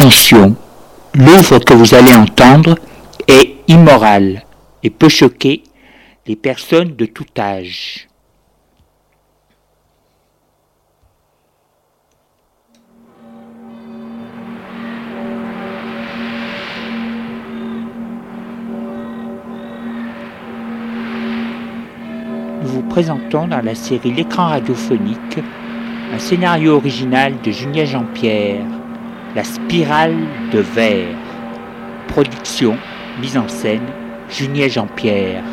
Attention, l'œuvre que vous allez entendre est immorale et peut choquer les personnes de tout âge. Nous vous présentons dans la série L'écran radiophonique un scénario original de Julien Jean-Pierre, La spirale de verre. Production, mise en scène, Julien Jean-Pierre.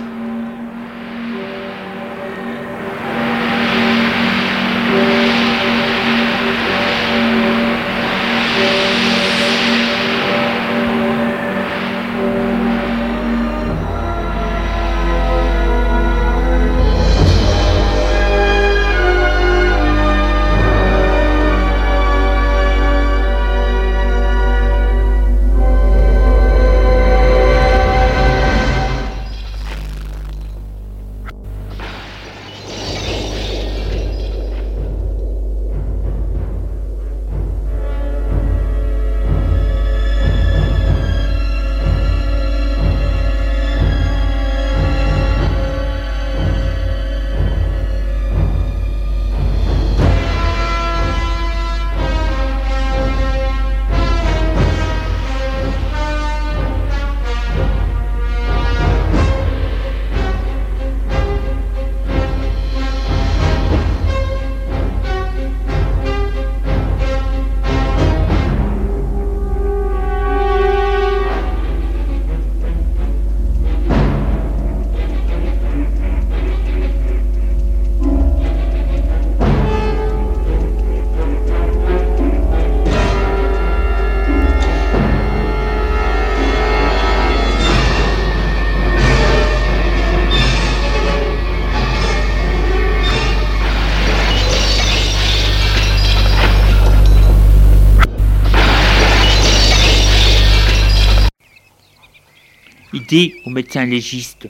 Dit au médecin légiste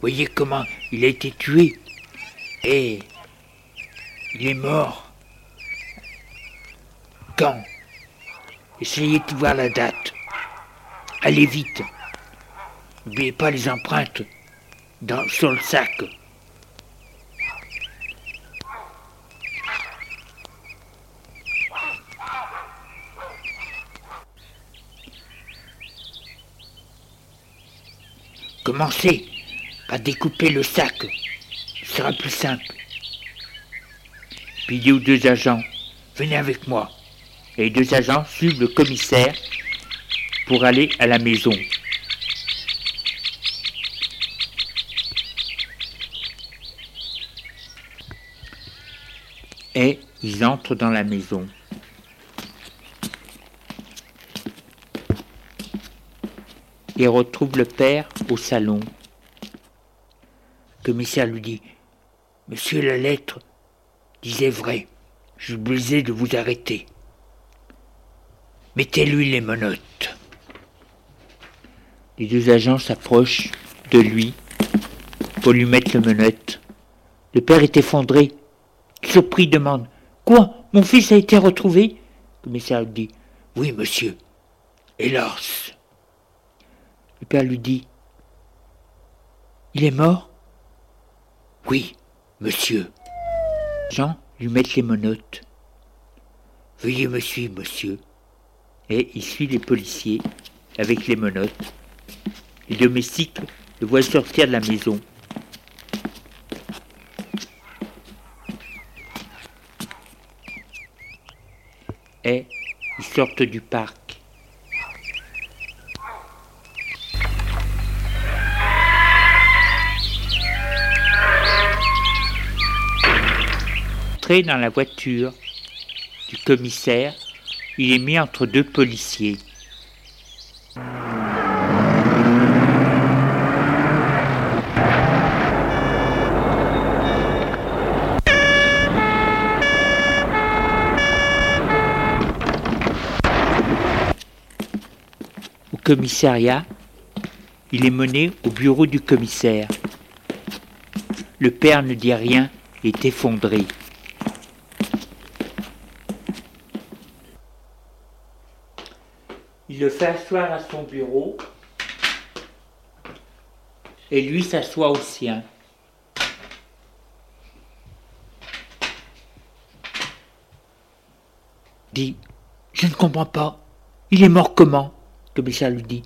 Voyez comment il a été tué. Et il est mort. Quand? Essayez de voir la date. Allez vite. N'oubliez pas les empreintes dans, sur sac. Commencez par découper le sac. Ce sera plus simple. Puis dit aux deux agents, venez avec moi. Et les deux agents suivent le commissaire pour aller à la maison. Et ils entrent dans la maison. Et retrouve le père au salon. Le commissaire lui dit Monsieur, la lettre disait vrai. Je suis obligé de vous arrêter. Mettez-lui les menottes. Les deux agents s'approchent de lui pour lui mettre les menottes. Le père est effondré. Surpris demande Quoi? Mon fils a été retrouvé? Le commissaire lui dit Oui, monsieur. Hélas. Le père lui dit Il est mort? Oui, monsieur. Jean lui met les menottes. Veuillez me suivre, monsieur. Et il suit les policiers avec les menottes. Les domestiques le voient sortir de la maison. Et ils sortent du parc. Dans la voiture du commissaire, il est mis entre deux policiers. Au commissariat, il est mené au bureau du commissaire. Le père ne dit rien, est effondré. Fait asseoir à son bureau et lui s'assoit au sien. Dit, je ne comprends pas. Il est mort comment? Que lui dit.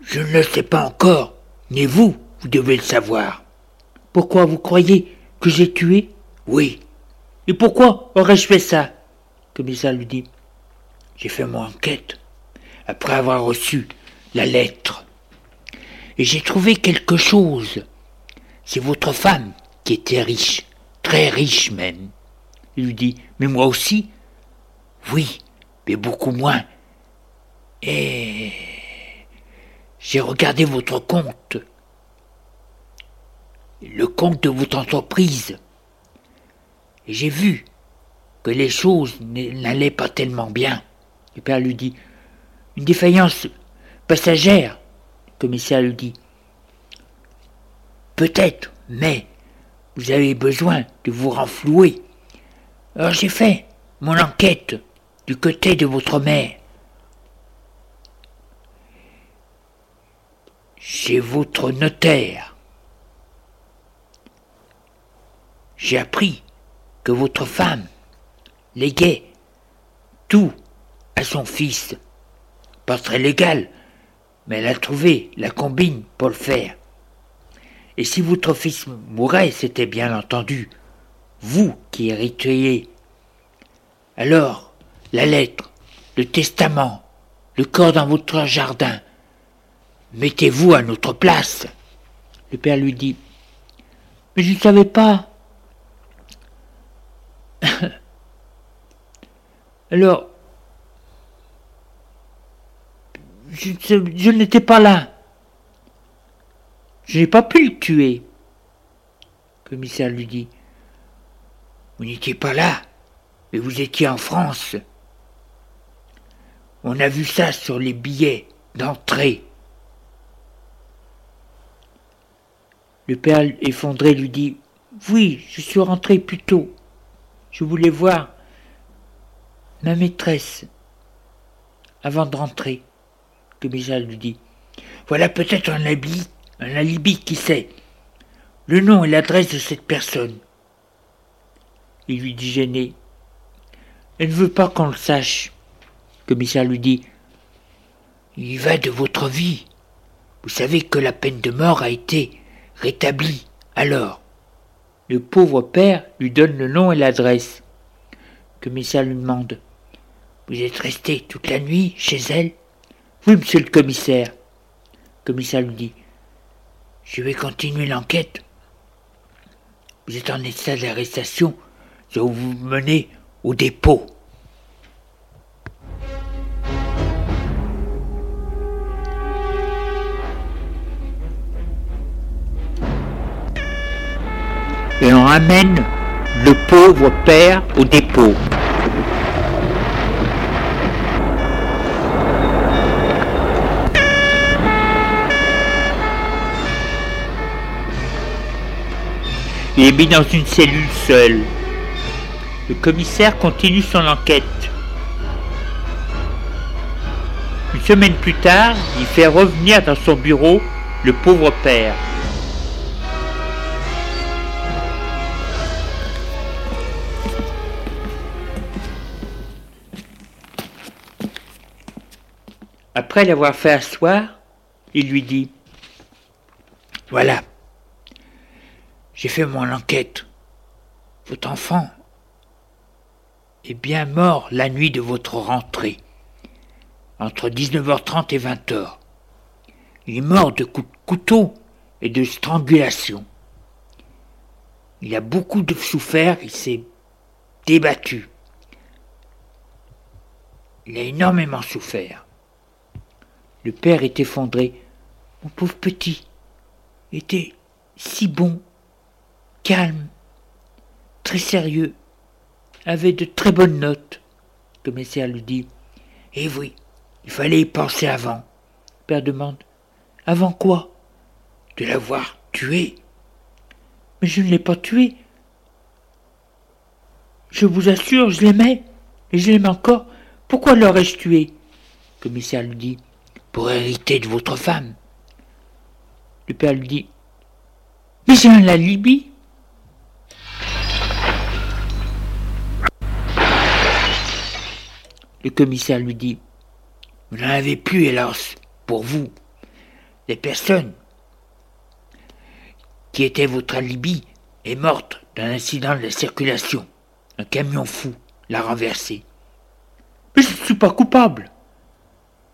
Je ne le sais pas encore, mais vous, vous devez le savoir. Pourquoi vous croyez que j'ai tué? Oui. Et pourquoi aurais-je fait ça? Commissaire lui dit. J'ai fait mon enquête après avoir reçu la lettre. Et j'ai trouvé quelque chose. C'est votre femme qui était riche, très riche même. Il lui dit, mais moi aussi? Oui, mais beaucoup moins. Et j'ai regardé votre compte, le compte de votre entreprise, et j'ai vu que les choses n'allaient pas tellement bien. Le père lui dit, une défaillance passagère, le commissaire lui dit. Peut-être, mais vous avez besoin de vous renflouer. Alors j'ai fait mon enquête du côté de votre mère. Chez votre notaire. J'ai appris que votre femme léguait tout son fils. Pas très légal, mais elle a trouvé la combine pour le faire. Et si votre fils mourait, c'était bien entendu vous qui héritiez. Alors, la lettre, le testament, le corps dans votre jardin, mettez-vous à notre place. Le père lui dit, mais je ne savais pas. Alors, je, n'étais pas là. Je n'ai pas pu le tuer. Le commissaire lui dit, vous n'étiez pas là, mais vous étiez en France. On a vu ça sur les billets d'entrée. Le père effondré lui dit Oui, je suis rentré plus tôt. Je voulais voir ma maîtresse avant de rentrer. Que lui dit Voilà peut-être un alibi, un alibi, qui sait. Le nom et l'adresse de cette personne. Il lui dit gêné. Elle ne veut pas qu'on le sache. Le commissaire lui dit Il va de votre vie. Vous savez que la peine de mort a été rétablie. Alors, le pauvre père lui donne le nom et l'adresse. Commissaire lui demande Vous êtes resté toute la nuit chez elle Oui, monsieur le commissaire. Le commissaire lui dit Je vais continuer l'enquête. Vous êtes en état d'arrestation je vais vous mener au dépôt. Et on ramène le pauvre père au dépôt. Il est mis dans une cellule seule. Le commissaire continue son enquête. Une semaine plus tard, il fait revenir dans son bureau le pauvre père. Après l'avoir fait asseoir, il lui dit Voilà, j'ai fait mon enquête. Votre enfant est bien mort la nuit de votre rentrée, entre 19h30 et 20h. Il est mort de coups de couteau et de strangulation. Il a beaucoup souffert, il s'est débattu. Il a énormément souffert. Le père est effondré. Mon pauvre petit était si bon, calme, très sérieux avait de très bonnes notes. Le commissaire lui dit Eh oui, il fallait y penser avant. père demande Avant quoi? De l'avoir tué. Mais je ne l'ai pas tué. Je vous assure, je l'aimais, et je l'aime encore, Pourquoi l'aurais-je tué? Le commissaire lui dit Pour hériter de votre femme. Le père lui dit Mais j'ai un alibi. Le commissaire lui dit Vous n'en avez plus, hélas, pour vous. Les personnes qui étaient votre alibi est morte d'un incident de la circulation. Un camion fou l'a renversé. Mais je ne suis pas coupable.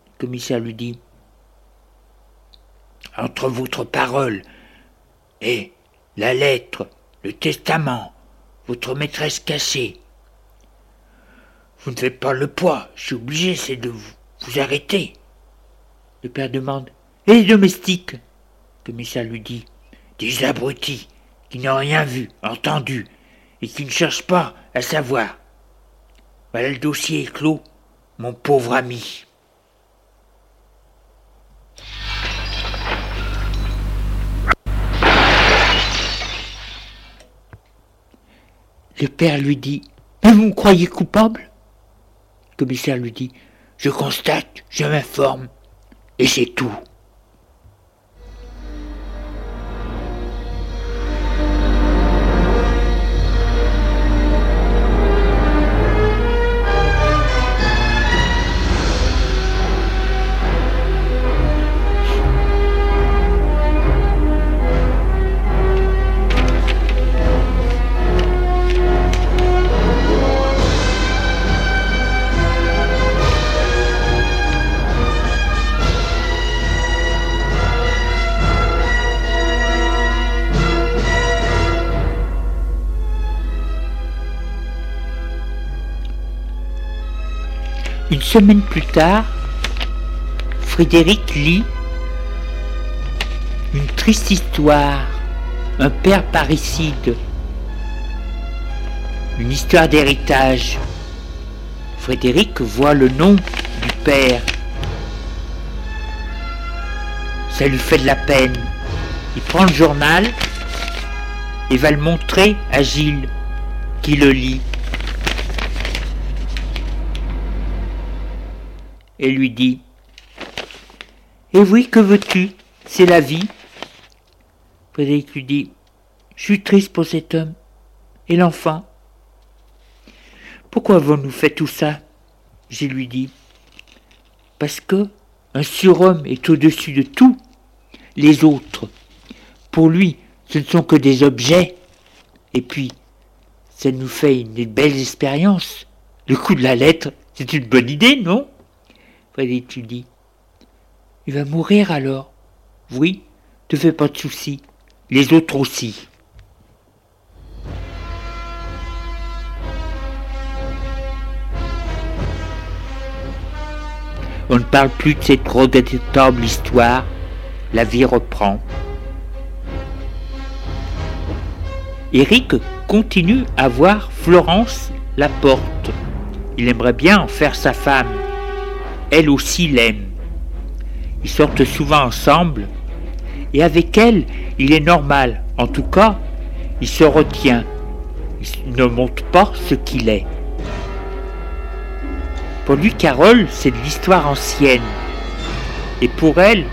Le commissaire lui dit Entre votre parole et la lettre, le testament, votre maîtresse cachée, vous ne faites pas le poids, je suis obligé, c'est de vous, vous arrêter. Le père demande Et les domestiques? Le commissaire lui dit Des abrutis qui n'ont rien vu, entendu, et qui ne cherchent pas à savoir. Voilà le dossier est clos, mon pauvre ami. Le père lui dit Mais vous me croyez coupable? Le commissaire lui dit Je constate, je m'informe, et c'est tout. Semaine plus tard, Frédéric lit une triste histoire, un père parricide, une histoire d'héritage. Frédéric voit le nom du père. Ça lui fait de la peine. Il prend le journal et va le montrer à Gilles, qui le lit. Et lui dit Eh oui, que veux-tu? C'est la vie. Frédéric lui dit Je suis triste pour cet homme. Et l'enfant? Pourquoi avons-nous fait tout ça? Je lui dis Parce que un surhomme est au-dessus de tout les autres. Pour lui, ce ne sont que des objets. Et puis, ça nous fait une belle expérience. Le coup de la lettre, c'est une bonne idée, non? Il va mourir alors Oui, te fais pas de soucis. Les autres aussi. On ne parle plus de cette regrettable histoire. La vie reprend. Eric continue à voir Florence la porte. Il aimerait bien en faire sa femme elle aussi l'aime. Ils sortent souvent ensemble, et avec elle, il est normal, en tout cas, il se retient, il ne montre pas ce qu'il est. Pour lui, Carole, c'est de l'histoire ancienne, et pour elle,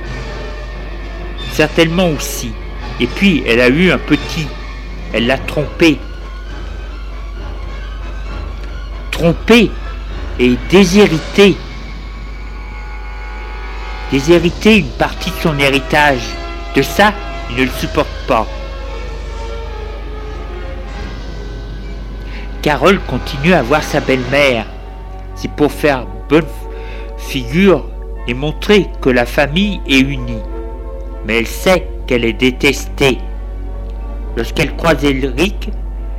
certainement aussi. Et puis, elle a eu un petit, elle l'a trompé. Trompé et déshérité déshériter une partie de son héritage. De ça, il ne le supporte pas. Carole continue à voir sa belle-mère. C'est pour faire bonne figure et montrer que la famille est unie. Mais elle sait qu'elle est détestée. Lorsqu'elle croise Eric,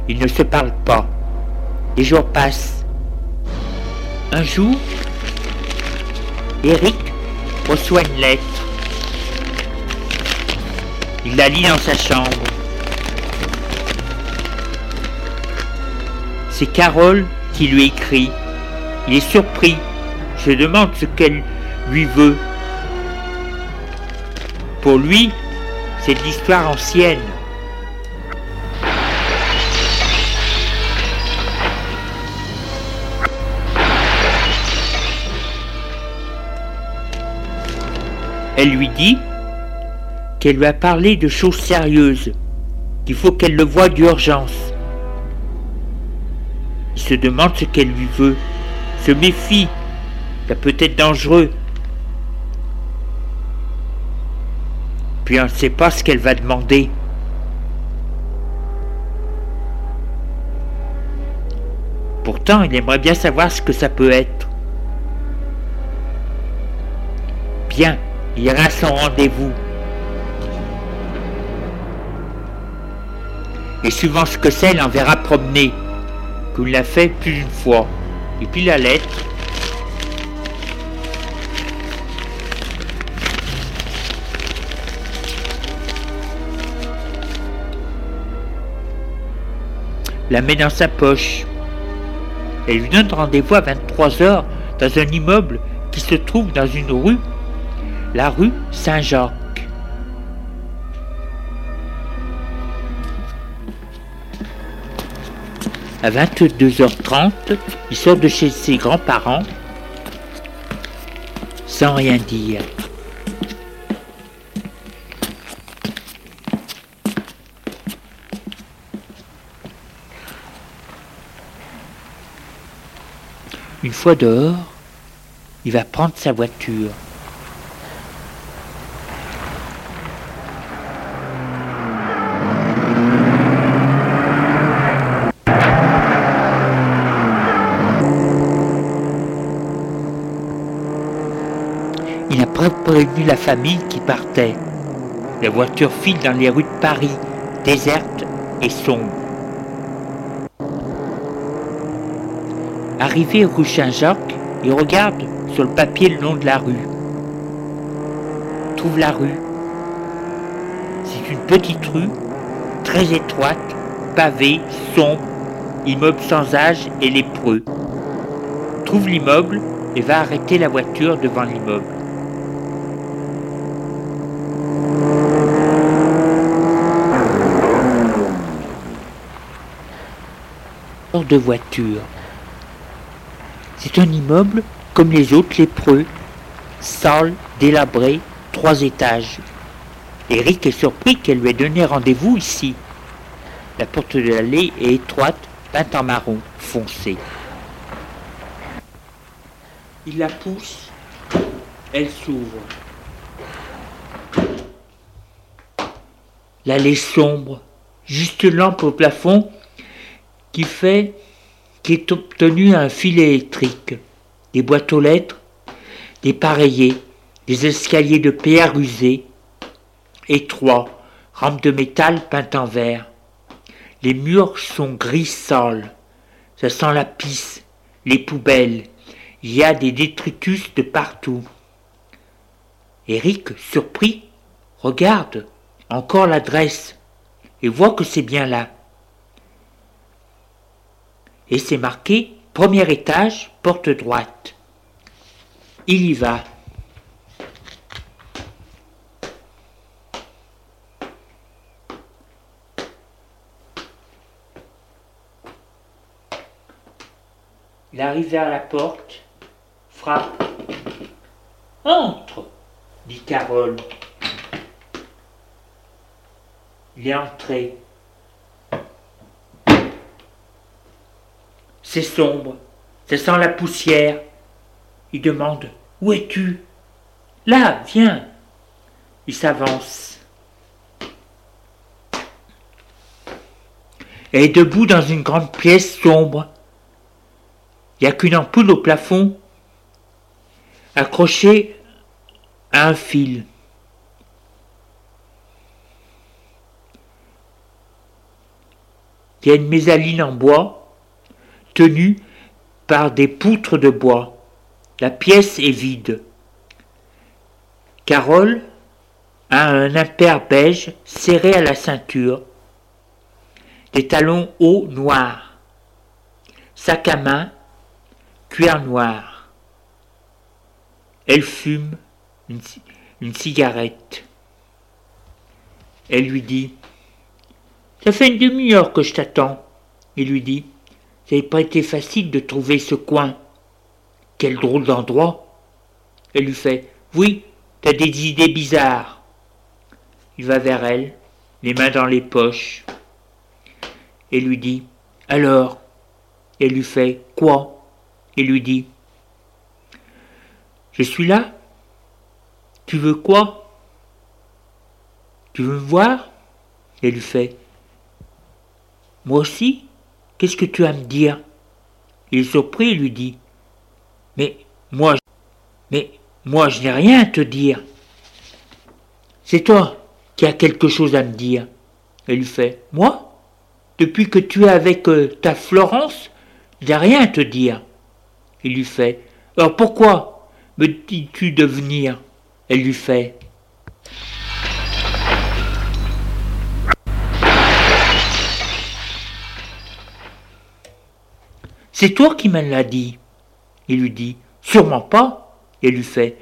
ils ne se parlent pas. Les jours passent. Un jour, Eric reçoit une lettre. Il la lit dans sa chambre. C'est Carole qui lui écrit. Il est surpris. Je demande ce qu'elle lui veut. Pour lui, c'est de l'histoire ancienne. Elle lui dit qu'elle lui a parlé de choses sérieuses, qu'il faut qu'elle le voie d'urgence. Il se demande ce qu'elle lui veut, se méfie, ça peut être dangereux. Puis on ne sait pas ce qu'elle va demander. Pourtant, il aimerait bien savoir ce que ça peut être. Bien, ira à son rendez-vous. Et suivant ce que c'est, il enverra promener, qu'il l'a fait plus d'une fois. Et puis la lettre. La met dans sa poche. Elle lui donne rendez-vous à 23h dans un immeuble qui se trouve dans une rue, la rue Saint-Jacques. À 22h30, il sort de chez ses grands-parents sans rien dire. Une fois dehors, il va prendre sa voiture. Il n'a pas prévenu la famille qui partait. La voiture file dans les rues de Paris, désertes et sombres. Arrivé rue Saint-Jacques, il regarde sur le papier le nom de la rue. Trouve la rue. C'est une petite rue, très étroite, pavée, sombre, immeuble sans âge et lépreux. Trouve l'immeuble et va arrêter la voiture devant l'immeuble. De voiture. C'est un immeuble comme les autres lépreux, sale, délabré, trois étages. Eric est surpris qu'elle lui ait donné rendez-vous ici. La porte de l'allée est étroite, peinte en marron foncé. Il la pousse, elle s'ouvre. L'allée sombre, juste lampe au plafond qui fait qui est obtenu un fil électrique, des boîtes aux lettres, des pareillés, des escaliers de pierre usés, étroits, rampes de métal peintes en vert. Les murs sont gris sales, ça sent la pisse, les poubelles, il y a des détritus de partout. Eric, surpris, regarde encore l'adresse et voit que c'est bien là et c'est marqué premier étage, porte droite. Il y va. Il arrive vers la porte, frappe. Entre, dit Carole. Il est entré. C'est sombre, ça sent la poussière. Il demande Où es-tu? Là, viens. Il s'avance. Elle est debout dans une grande pièce sombre. Il n'y a qu'une ampoule au plafond, accrochée à un fil. Il y a une mésaline en bois tenue par des poutres de bois. La pièce est vide. Carole a un impair beige serré à la ceinture, des talons hauts noirs, sac à main, cuir noir. Elle fume une, une cigarette. Elle lui dit Ça fait une demi-heure que je t'attends. Il lui dit ça n'a pas été facile de trouver ce coin. Quel drôle d'endroit. Elle lui fait Oui, t'as des idées bizarres. Il va vers elle, les mains dans les poches, et lui dit Alors? Elle lui fait Quoi? Et lui dit Je suis là. Tu veux quoi? Tu veux me voir? Et lui fait Moi aussi Qu'est-ce que tu as à me dire? Il surpris lui dit Mais moi, mais moi je n'ai rien à te dire. C'est toi qui as quelque chose à me dire. Elle lui fait Moi? Depuis que tu es avec euh, ta Florence, j'ai rien à te dire. Il lui fait Alors pourquoi me dis-tu de venir? Elle lui fait C'est toi qui me l'as dit. Il lui dit Sûrement pas. Elle lui fait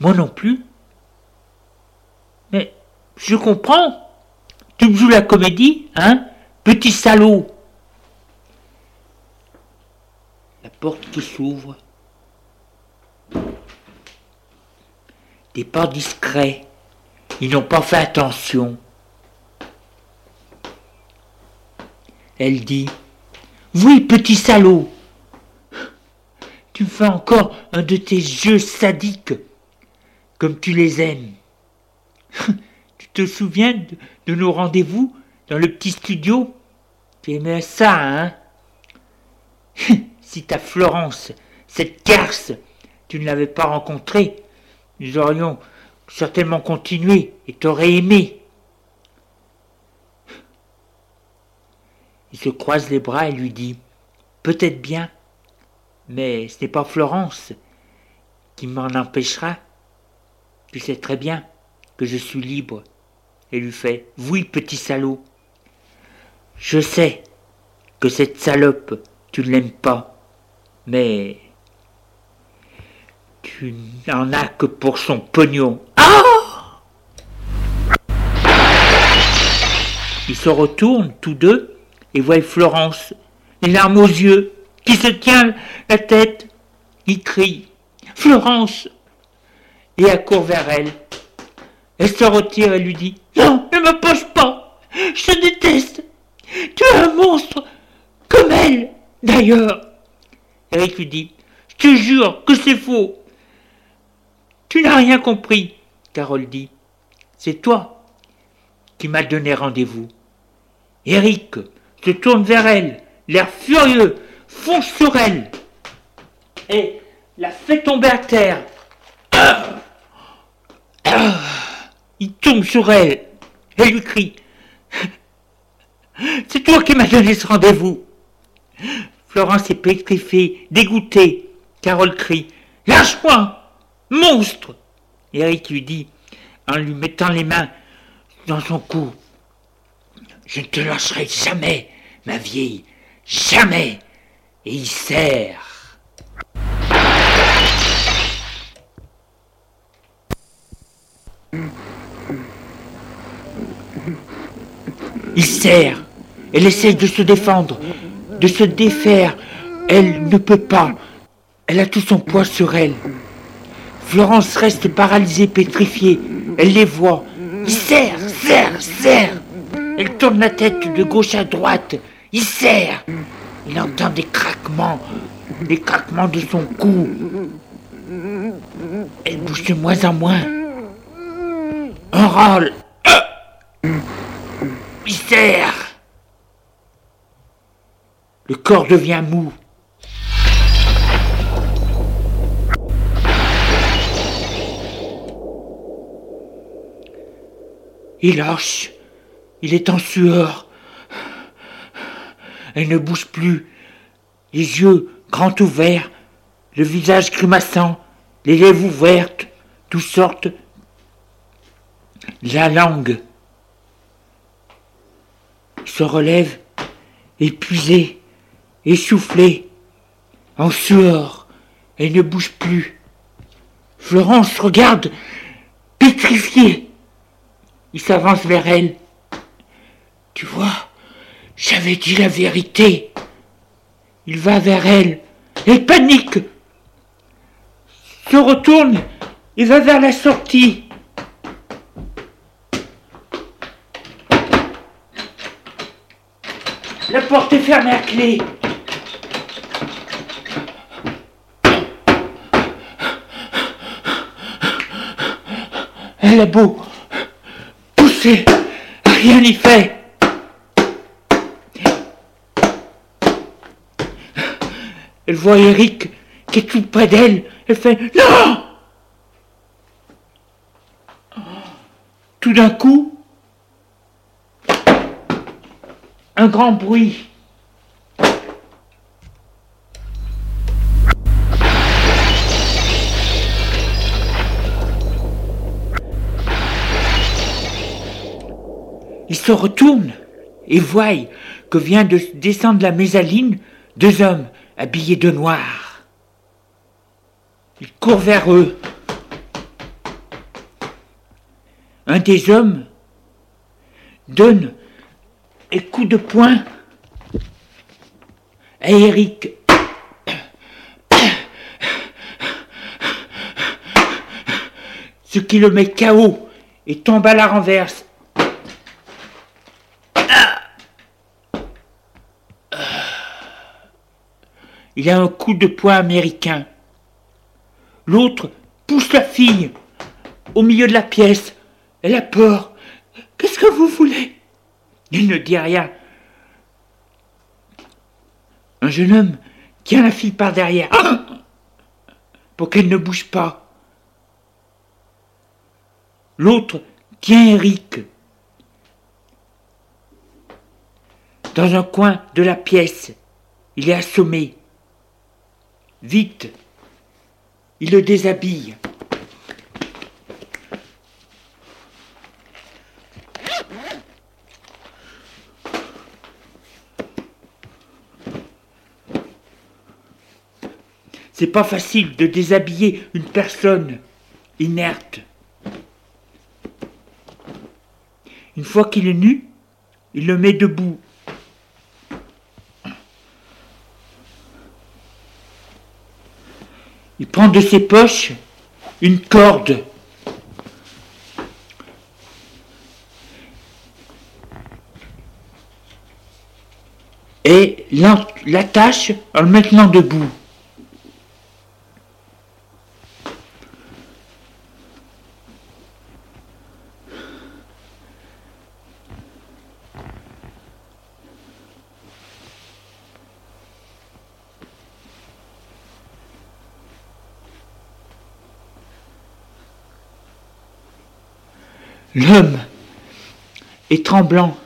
Moi non plus. Mais je comprends. Tu me joues la comédie, hein Petit salaud La porte qui s'ouvre. Des pas discrets. Ils n'ont pas fait attention. Elle dit Oui, petit salaud Tu fais encore un de tes jeux sadiques, comme tu les aimes. tu te souviens de, de nos rendez-vous dans le petit studio? Tu aimais ça, hein? Si ta Florence, cette garce, tu ne l'avais pas rencontrée, nous aurions certainement continué et t'aurais aimé. Il se croise les bras et lui dit Peut-être bien, mais ce n'est pas Florence qui m'en empêchera. Tu sais très bien que je suis libre. Et lui fait Oui, petit salaud. Je sais que cette salope, tu ne l'aimes pas, mais tu n'en as que pour son pognon. Ah Ils se retournent tous deux et voient Florence, les larmes aux yeux, qui se tient la tête. Il crie Florence Et elle court vers elle. Elle se retire et lui dit Non, ne me poche pas Je te déteste tu es un monstre Comme elle, d'ailleurs Eric lui dit Je te jure que c'est faux Tu n'as rien compris Carole dit C'est toi qui m'as donné rendez-vous. Eric se tourne vers elle, l'air furieux, fonce sur elle et la fait tomber à terre. Il tombe sur elle et lui crie c'est toi qui m'as donné ce rendez-vous. Florence est pétrifiée, dégoûtée. Carole crie Lâche-moi Monstre Eric lui dit, en lui mettant les mains dans son cou Je ne te lâcherai jamais, ma vieille, jamais Et il serre. Il serre. Elle essaie de se défendre, de se défaire. Elle ne peut pas. Elle a tout son poids sur elle. Florence reste paralysée, pétrifiée. Elle les voit. Il serre, serre, serre. Elle tourne la tête de gauche à droite. Il serre. Il entend des craquements, des craquements de son cou. Elle bouge de moins en moins. Un râle. Il serre. Le corps devient mou. Il lâche. Il est en sueur. Elle ne bouge plus. Les yeux grands ouverts, le visage grimaçant, les lèvres ouvertes, toutes sortes. La langue. Se relève, épuisé essoufflée, en sueur, elle ne bouge plus. Florence regarde, pétrifiée. Il s'avance vers elle. Tu vois, j'avais dit la vérité. Il va vers elle. Elle panique. Se retourne Il va vers la sortie. La porte est fermée à clé. Elle a beau pousser, rien n'y fait. Elle voit Eric qui est tout près d'elle. Elle fait Non Tout d'un coup, un grand bruit. Il se retourne et voit que vient de descendre la mésaline deux hommes habillés de noir. Il court vers eux. Un des hommes donne un coup de poing à Eric. Ce qui le met KO et tombe à la renverse. Il a un coup de poing américain. L'autre pousse la fille au milieu de la pièce. Elle a peur. Qu'est-ce que vous voulez? Il ne dit rien. Un jeune homme tient la fille par derrière pour qu'elle ne bouge pas. L'autre tient Eric dans un coin de la pièce. Il est assommé. Vite, il le déshabille. C'est pas facile de déshabiller une personne inerte. Une fois qu'il est nu, il le met debout. Il prend de ses poches une corde. Et l'attache en le mettant debout. L'homme est tremblant.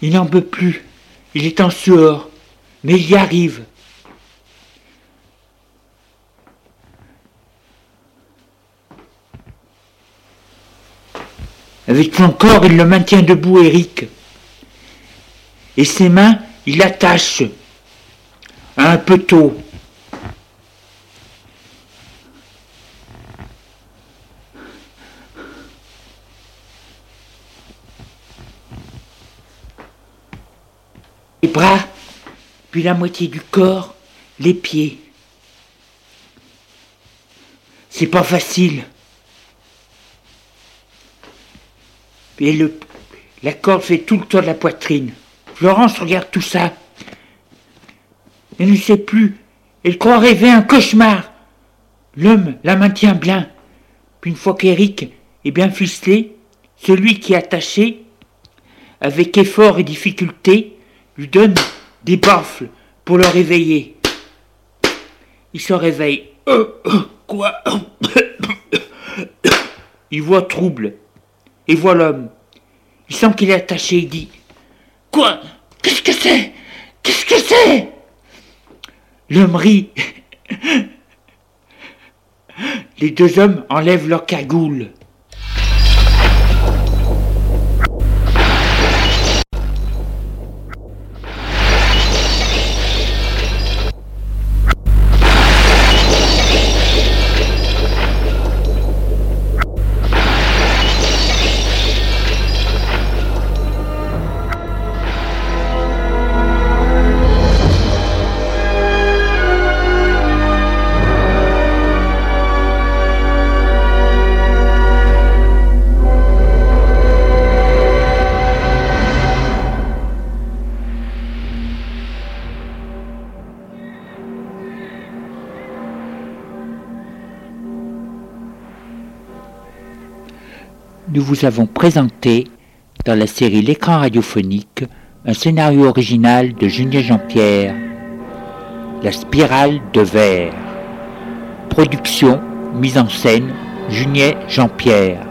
Il n'en peut plus. Il est en sueur. Mais il y arrive. Avec son corps, il le maintient debout, Eric. Et ses mains, il l'attache à un poteau. les bras, puis la moitié du corps, les pieds. C'est pas facile. Et le, la corde fait tout le tour de la poitrine. Florence regarde tout ça. Elle ne sait plus. Elle croit rêver un cauchemar. L'homme la maintient bien. Puis une fois qu'Eric est bien ficelé, celui qui est attaché, avec effort et difficulté, lui donne des baffles pour le réveiller. Il se réveille. Euh, euh, quoi? Il voit trouble et voit l'homme. Il sent qu'il est attaché. Il dit Quoi? Qu'est-ce que c'est? Qu'est-ce que c'est? L'homme rit. Les deux hommes enlèvent leur cagoule. Nous vous avons présenté, dans la série L'écran radiophonique, un scénario original de Julien Jean-Pierre, La spirale de verre. Production, mise en scène, Julien Jean-Pierre.